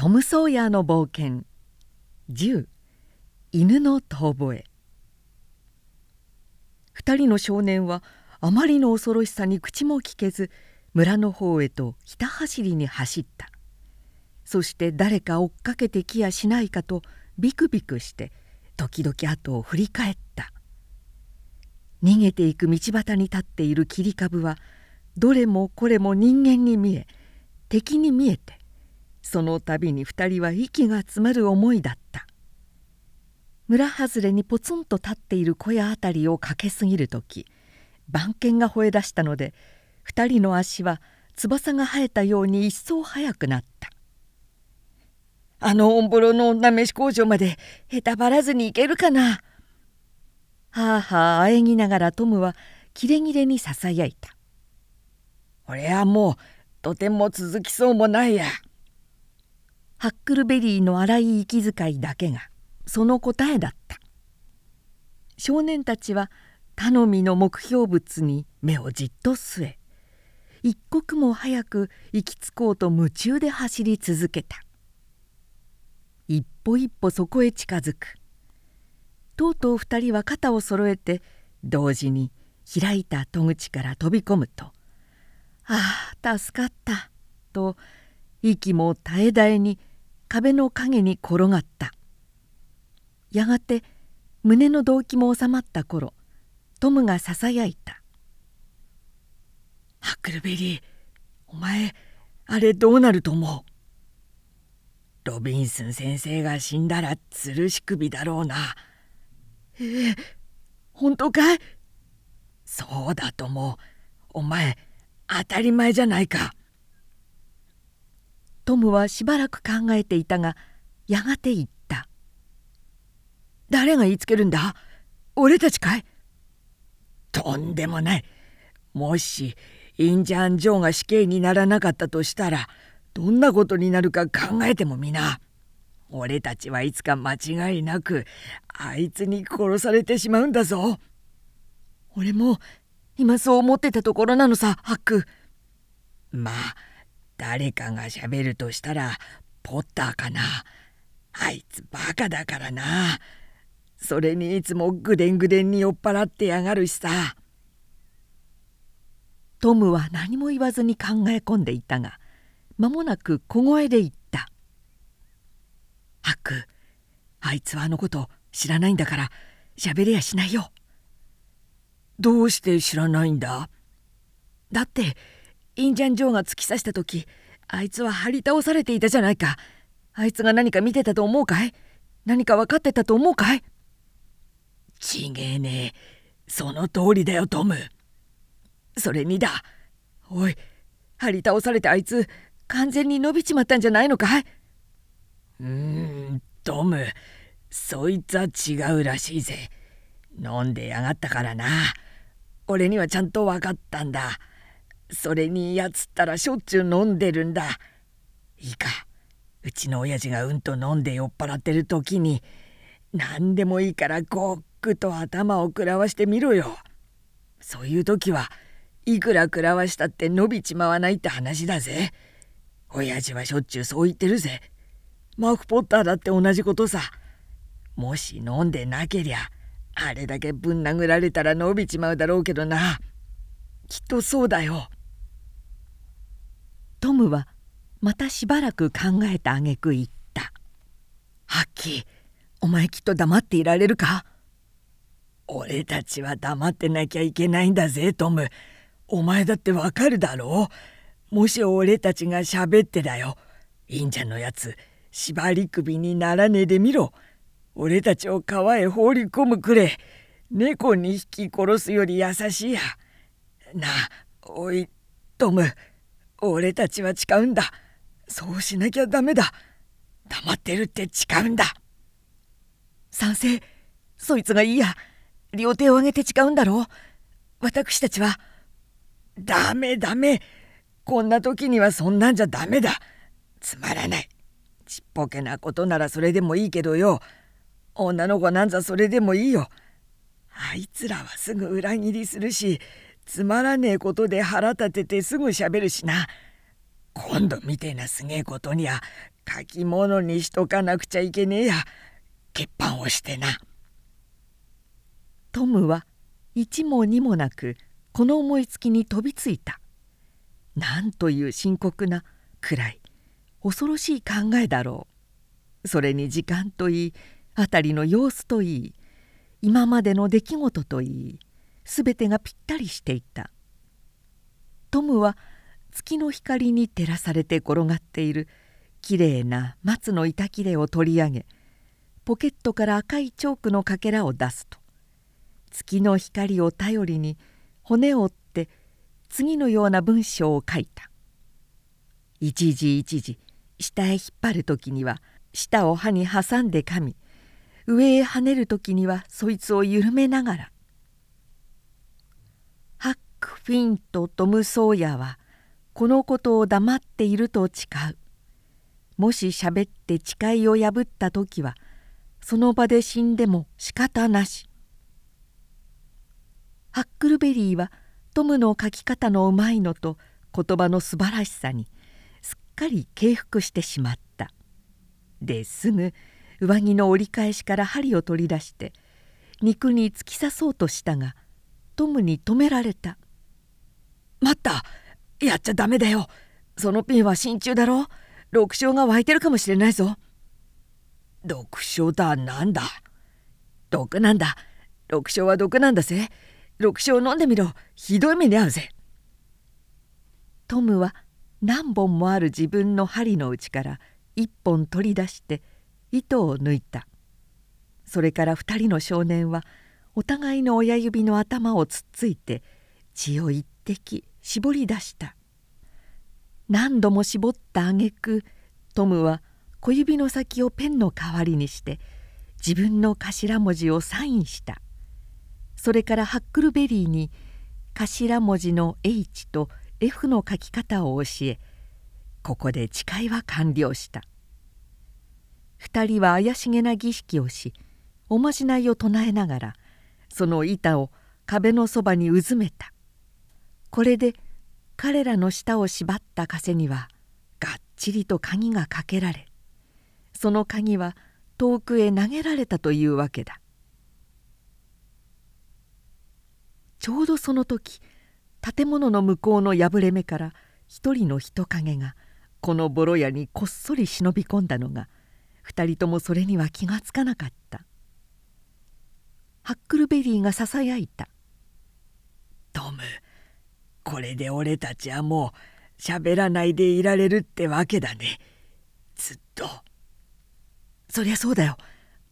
トム・ソーヤーの冒険。10犬の遠吠え。2人の少年はあまりの恐ろしさに口も聞けず村の方へとひた走りに走った。そして誰か追っかけてきやしないかとビクビクして時々後を振り返った。逃げていく道端に立っている切り株はどれもこれも人間に見え敵に見えてその度に2人は息が詰まる思いだった。村外れにポツンと立っている小屋辺りを駆け過ぎる時番犬が吠え出したので2人の足は翼が生えたように一層速くなった「あのオンボロの女飯工場までへたばらずに行けるかな」はあはああえぎながらトムはキレキレにささやいた「俺はもうとても続きそうもないや」ハックルベリーの荒い息遣いだけがその答えだった。少年たちは頼みの目標物に目をじっと据え一刻も早く行き着こうと夢中で走り続けた。一歩一歩そこへ近づく。とうとう2人は肩を揃えて同時に開いた戸口から飛び込むと「ああ助かった」と息も絶え絶えに壁の陰に転がったやがて胸の動悸も収まった頃トムがささやいた「ハックルベリーお前あれどうなると思う?」ロビンスン先生が死んだら吊るし首だろうな。ええ本当かい？そうだと思う。お前当たり前じゃないか。トムはしばらく考えていたがやがて言った「誰が言いつけるんだ？俺たちかい?」とんでもない。もしインジャン・ジョーが死刑にならなかったとしたらどんなことになるか考えてもみな。俺たちはいつか間違いなくあいつに殺されてしまうんだぞ。俺も今そう思ってたところなのさハック。まあ誰かがしゃべるとしたらポッターかな。あいつバカだからな。それにいつもぐでんぐでんに酔っ払ってやがるしさ。トムは何も言わずに考え込んでいたが間もなく小声で言った「ハックあいつはあのこと知らないんだから喋れやしないよ」どうして知らないんだ？だってインジャン・ジョーが突き刺した時あいつは張り倒されていたじゃないか。あいつが何か見てたと思うかい？何か分かってたと思うかい？ちげえねえ。その通りだよトム。それにだ。おい張り倒されてあいつ完全に伸びちまったんじゃないのかい？うーんトム。そいつは違うらしいぜ。飲んでやがったからな。俺にはちゃんと分かったんだ。それにやつったらしょっちゅう飲んでるんだ。いいかうちの親父がうんと飲んで酔っ払ってる時に何でもいいからごっくと頭を食らわしてみろよ。そういう時はいくら食らわしたって伸びちまわないって話だぜ。親父はしょっちゅうそう言ってるぜ。マーク・ポッターだって同じことさ。もし飲んでなけりゃあれだけぶん殴られたら伸びちまうだろうけどな。きっとそうだよ。トムはまたしばらく考えたあげく言った「ハッキーお前きっと黙っていられるか?」俺たちは黙ってなきゃいけないんだぜトム。お前だってわかるだろう。もし俺たちがしゃべってだよ。いいんじゃのやつ縛り首にならねえでみろ。俺たちを川へ放り込むくれ。猫に引き殺すより優しいや。なあおいトム。俺たちは誓うんだ。そうしなきゃダメだ。黙ってるって誓うんだ。賛成。そいつがいいや。両手を上げて誓うんだろう。私たちはダメダメ。こんな時にはそんなんじゃダメだ。つまらない。ちっぽけなことならそれでもいいけどよ。女の子なんざそれでもいいよ。あいつらはすぐ裏切りするしつまらねえことで腹立ててすぐしゃべるしな今度みてえなすげえことには書き物にしとかなくちゃいけねえや欠板をしてな。トムは一も二もなくこの思いつきに飛びついた。なんという深刻な暗い恐ろしい考えだろう。それに時間といい辺りの様子といい今までの出来事といい全てがぴったりしていた。トムは月の光に照らされて転がっている。きれいな松の板切れを取り上げポケットから赤いチョークのかけらを出すと。月の光を頼りに骨を折って次のような文章を書いた。一時一時下へ引っ張る時には舌を歯に挟んで噛み上へ跳ねる時にはそいつを緩めながらク・フィンとトム・ソーヤはこのことを黙っていると誓う。もししゃべって誓いを破った時はその場で死んでも仕方なし。ハックルベリーはトムの書き方のうまいのと言葉の素晴らしさにすっかり敬服してしまった。ですぐ上着の折り返しから針を取り出して肉に突き刺そうとしたがトムに止められた「待った。やっちゃダメだよ。そのピンは真鍮だろ。六章が湧いてるかもしれないぞ」「毒症だなんだ？毒なんだ。六章は毒なんだぜ。六章飲んでみろ。ひどい目に遭うぜ」トムは何本もある自分の針の内から一本取り出して糸を抜いた。それから二人の少年はお互いの親指の頭をつっついて血を一滴絞り出した。何度も絞ったあげくトムは小指の先をペンの代わりにして自分の頭文字をサインした。それからハックルベリーに頭文字の H と F の書き方を教えここで誓いは完了した。2人は怪しげな儀式をしおまじないを唱えながらその板を壁のそばにうずめた。これで彼らの舌を縛った枷にはがっちりと鍵がかけられその鍵は遠くへ投げられたというわけだ。ちょうどその時建物の向こうの破れ目から一人の人影がこのボロ屋にこっそり忍び込んだのが二人ともそれには気がつかなかった。ハックルベリーがささやいた「トムこれで俺たちはもう喋らないでいられるってわけだね。ずっと。そりゃそうだよ。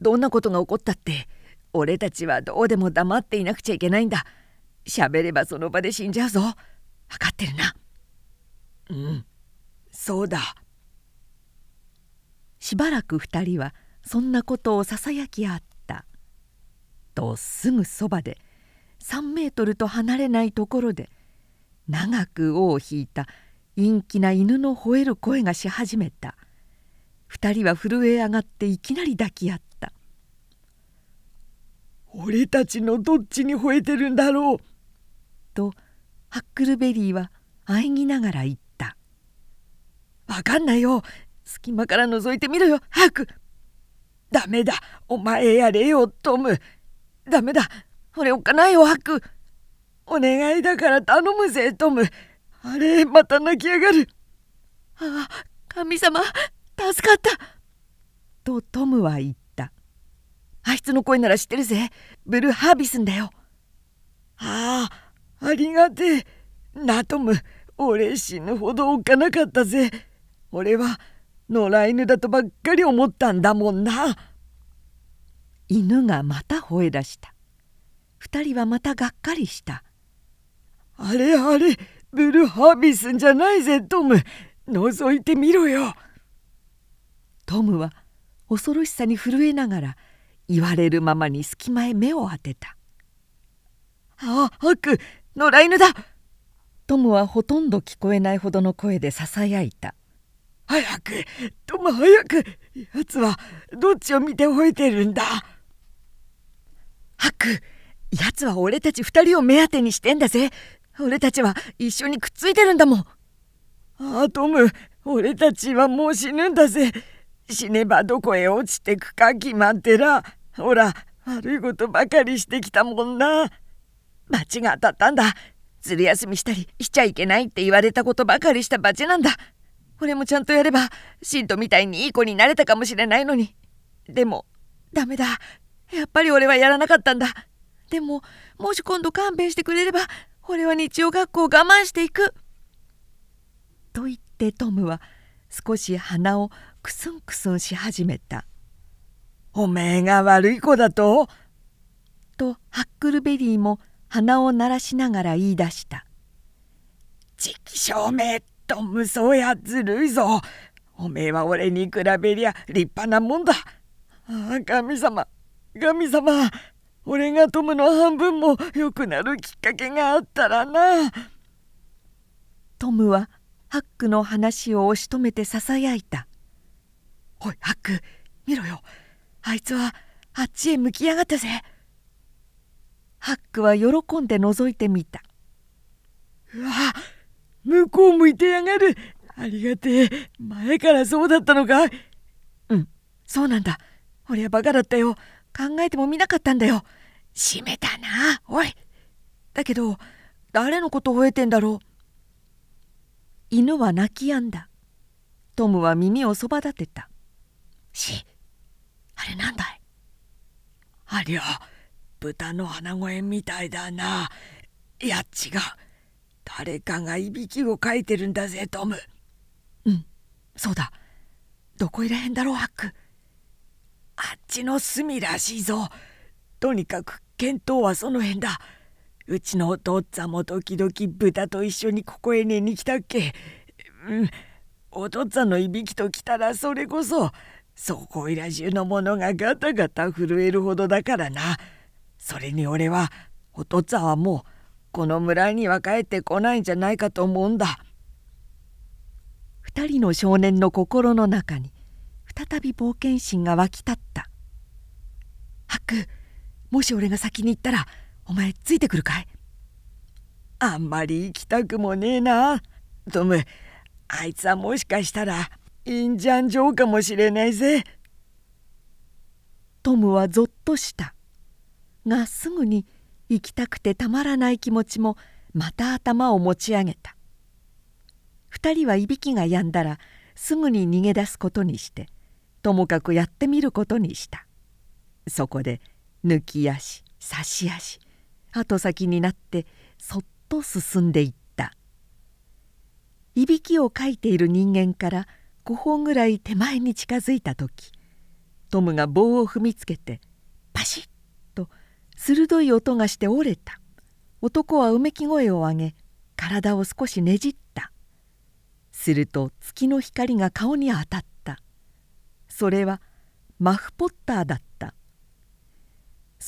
どんなことが起こったって。俺たちはどうでも黙っていなくちゃいけないんだ。喋ればその場で死んじゃうぞ。分かってるな。うん。そうだ。しばらく二人はそんなことをささやき合った。とすぐそばで3メートルと離れないところで長く尾を引いた陰気な犬の吠える声がし始めた。二人は震え上がっていきなり抱き合った「俺たちのどっちに吠えてるんだろう」とハックルベリーは喘ぎながら言った「わかんないよ。隙間から覗いてみろよ。早く。ダメだ。お前やれよトム。ダメだ。俺おっかないよハク。お願いだから頼むぜトム。あれまた泣きやがる。ああ神様助かった。とトムは言った。あいつの声なら知ってるぜ。ブルーハービスンだよ。ああありがてえ。なトム俺死ぬほどおっかなかったぜ。俺は野良犬だとばっかり思ったんだもんな。犬がまた吠え出した。二人はまたがっかりした。あれあれブルーハービスんじゃないぜトム。覗いてみろよ。トムは恐ろしさに震えながら言われるままに隙間へ目を当てた「ああハク野良犬だ!」トムはほとんど聞こえないほどの声でささやいた「早くトム早くやつはどっちを見て吠えてるんだ!」ハクやつは俺たち二人を目当てにしてんだぜ。俺たちは一緒にくっついてるんだもん。ああトム俺たちはもう死ぬんだぜ。死ねばどこへ落ちてくか決まってら。ほら悪いことばかりしてきたもんな。罰が当たったんだ。ずる休みしたりしちゃいけないって言われたことばかりした罰なんだ。俺もちゃんとやればシントみたいにいい子になれたかもしれないのに。でもダメだ。やっぱり俺はやらなかったんだ。でももし今度勘弁してくれれば俺は日曜学校を我慢していく。と言ってトムは少し鼻をクスンクスンし始めた「おめえが悪い子だと?」とハックルベリーも鼻を鳴らしながら言い出した「直証明と無双やずるいぞ。おめえは俺に比べりゃ立派なもんだ。ああ神様。神様。俺がトムの半分も良くなるきっかけがあったらな」トムはハックの話を押し止めてささやいた「おいハック見ろよ。あいつはあっちへ向きやがったぜ」ハックは喜んで覗いてみた「うわ向こう向いてやがる。ありがてえ。前からそうだったのか。うんそうなんだ。俺はバカだったよ。考えてもみなかったんだよ。閉めたな。おい。だけど誰のこと吠えてんだろう。犬は泣き止んだ。トムは耳をそば立てた。しあれなんだい？ありゃ豚の鼻声みたいだな。いや違う誰かがいびきをかいてるんだぜトム。うんそうだ。どこいらへんだろうハック。あっちの隅らしいぞ。とにかく見当はその辺だ。うちのお父っつぁんも時々豚と一緒にここへ寝に来たっけ。うん。お父っつぁんのいびきときたらそれこそそこいら中のものがガタガタ震えるほどだからな。それに俺はお父っつぁんはもうこの村には帰ってこないんじゃないかと思うんだ。二人の少年の心の中に再び冒険心が湧き立った「ハックもし俺が先に行ったらお前ついてくるかい?」あんまり行きたくもねえな。トムあいつはもしかしたらインジャンジョーかもしれないぜ。トムはぞっとした。がすぐに行きたくてたまらない気持ちもまた頭を持ち上げた。2人はいびきがやんだらすぐに逃げ出すことにしてともかくやってみることにした。そこで抜き足差し足後先になってそっと進んでいった。いびきをかいている人間から5歩ぐらい手前に近づいた時トムが棒を踏みつけてパシッと鋭い音がして折れた。男はうめき声を上げ体を少しねじった。すると月の光が顔に当たった。それはマフポッターだった。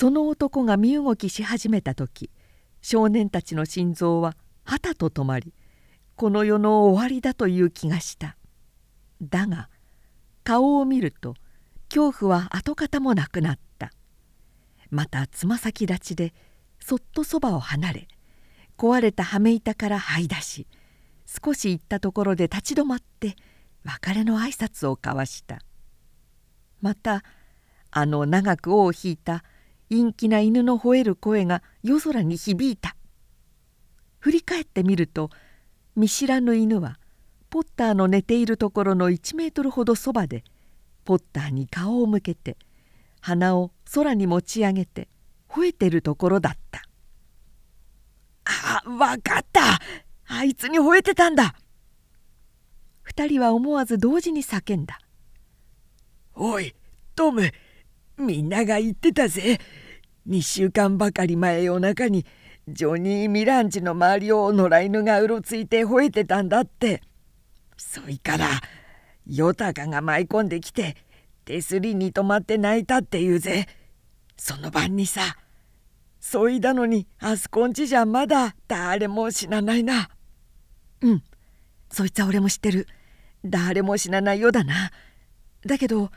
その男が身動きし始めた時少年たちの心臓ははたと止まりこの世の終わりだという気がした。だが顔を見ると恐怖は跡形もなくなった。またつま先立ちでそっとそばを離れ壊れた羽目板から這い出し少し行ったところで立ち止まって別れの挨拶を交わした。またあの長く尾を引いた陰気な犬の吠える声が夜空に響いた。振り返ってみると見知らぬ犬はポッターの寝ているところの1メートルほどそばでポッターに顔を向けて鼻を空に持ち上げて吠えてるところだったあわかった！あいつに吠えてたんだ！二人は思わず同時に叫んだ「おいトム！みんなが言ってたぜ。2週間ばかり前夜中にジョニー・ミランチの周りを野良犬がうろついて吠えてたんだって。そいからヨタカが舞い込んできて手すりに止まって泣いたって言うぜ。その晩にさそいだのにあすこんちじゃまだ誰も死なないな。うん。そいつは俺も知ってる。誰も死なないようだな。だけど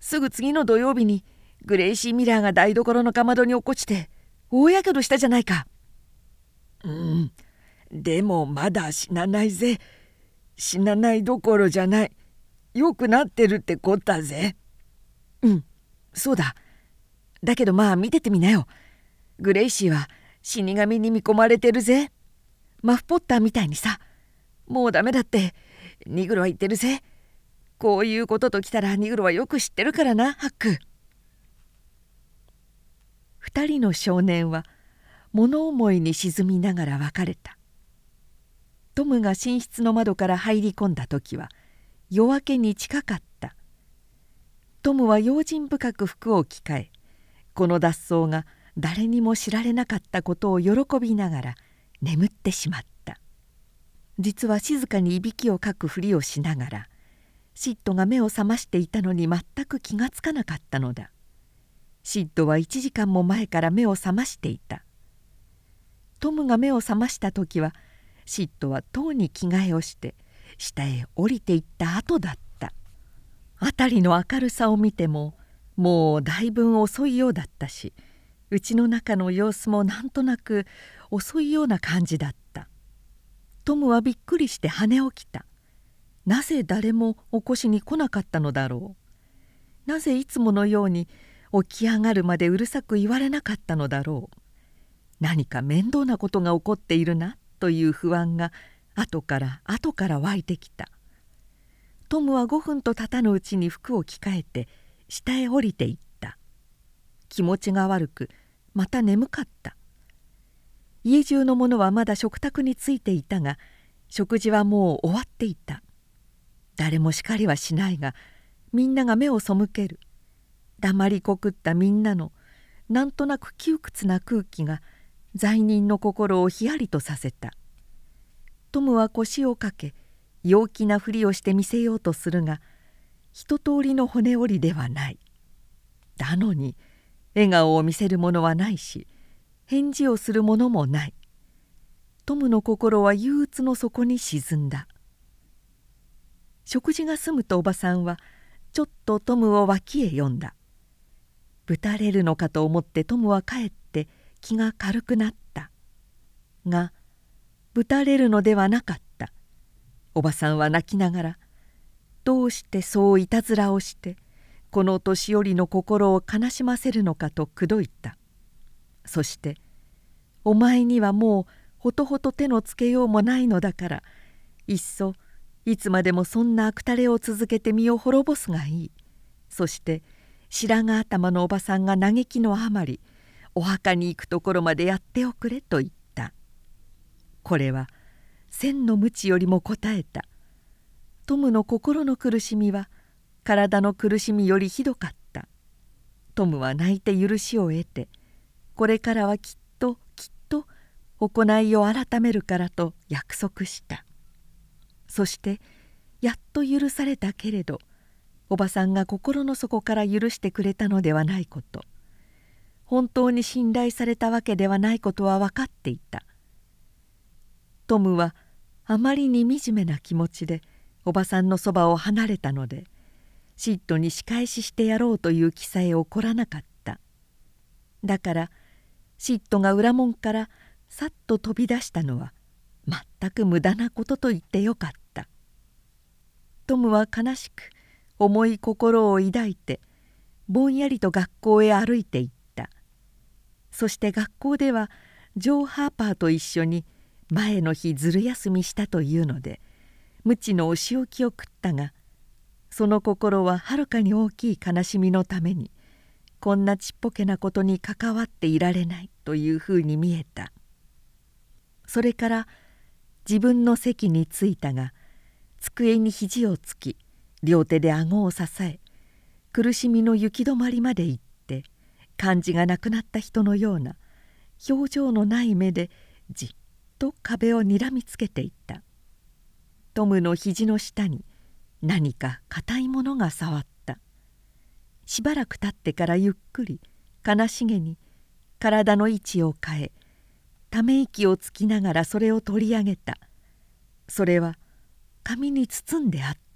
すぐ次の土曜日にグレイシー・ミラーが台所のかまどに落っこちて大やけどしたじゃないか。うん。でもまだ死なないぜ。死なないどころじゃない。よくなってるってこったぜ。うん。そうだ。だけどまあ見ててみなよ。グレイシーは死神に見込まれてるぜ。マフポッターみたいにさ。もうダメだって。ニグロは言ってるぜ。こういうことときたらニグロはよく知ってるからなハック2人の少年は物思いに沈みながら別れた。トムが寝室の窓から入り込んだ時は夜明けに近かった。トムは用心深く服を着替えこの脱走が誰にも知られなかったことを喜びながら眠ってしまった。実は静かにいびきをかくふりをしながらシットが目を覚ましていたのに全く気がつかなかったのだ。シッドは1時間も前から目を覚ましていた。トムが目を覚ました時はシッドはとうに着替えをして下へ降りていった後だった。辺りの明るさを見てももうだいぶ遅いようだったしうちの中の様子もなんとなく遅いような感じだった。トムはびっくりして跳ね起きた。なぜ誰も起こしに来なかったのだろう。なぜいつものように起き上がるまでうるさく言われなかったのだろう。何か面倒なことが起こっているなという不安が後から後から湧いてきた。トムは5分と経たぬうちに服を着替えて下へ降りていった。気持ちが悪くまた眠かった。家中の者はまだ食卓についていたが食事はもう終わっていた。誰も叱りはしないがみんなが目を背ける。黙りこくったみんなのなんとなく窮屈な空気が罪人の心をひやりとさせた。トムは腰をかけ陽気なふりをして見せようとするが一通りの骨折りではない。だのに笑顔を見せるものはないし返事をするものもない。トムの心は憂鬱の底に沈んだ。食事が済むとおばさんはちょっとトムを脇へ呼んだ。ぶたれるのかと思ってトムはかえって気が軽くなった。がぶたれるのではなかった。おばさんは泣きながらどうしてそういたずらをしてこの年寄りの心を悲しませるのかと口説いた。そして「お前にはもうほとほと手のつけようもないのだからいっそいつまでもそんな悪たれを続けて身を滅ぼすがいい」そして「白髪頭のおばさんが嘆きのあまりお墓に行くところまでやっておくれと言った。これは千の鞭よりも答えた。トムの心の苦しみは体の苦しみよりひどかった。トムは泣いて許しを得てこれからはきっときっと行いを改めるからと約束した。そしてやっと許されたけれどおばさんが心の底から許してくれたのではないこと。本当に信頼されたわけではないことは分かっていた。トムはあまりに惨めな気持ちでおばさんのそばを離れたのでシットに仕返ししてやろうという気さえ起こらなかった。だからシットが裏門からさっと飛び出したのは全く無駄なことと言ってよかった。トムは悲しく重い心を抱いてぼんやりと学校へ歩いていった。そして学校ではジョー・ハーパーと一緒に前の日ずる休みしたというので無知のお仕置きを食ったがその心ははるかに大きい悲しみのためにこんなちっぽけなことに関わっていられないというふうに見えた。それから自分の席に着いたが机に肘をつき両手で顎を支え苦しみの行き止まりまで行って感じがなくなった人のような表情のない目でじっと壁をにらみつけていった。トムの肘の下に何か硬いものが触った。しばらく経ってからゆっくり悲しげに体の位置を変えため息をつきながらそれを取り上げた。それは紙に包んであった。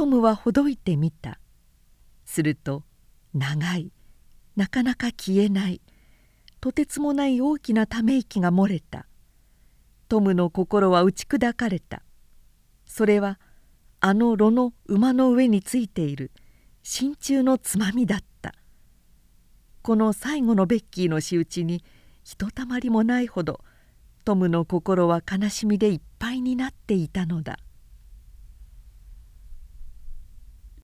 トムはほどいてみた。すると長いなかなか消えないとてつもない大きなため息が漏れた。トムの心は打ち砕かれた。それはあの炉の馬の上についている真鍮のつまみだった。この最後のベッキーの仕打ちにひとたまりもないほどトムの心は悲しみでいっぱいになっていたのだ。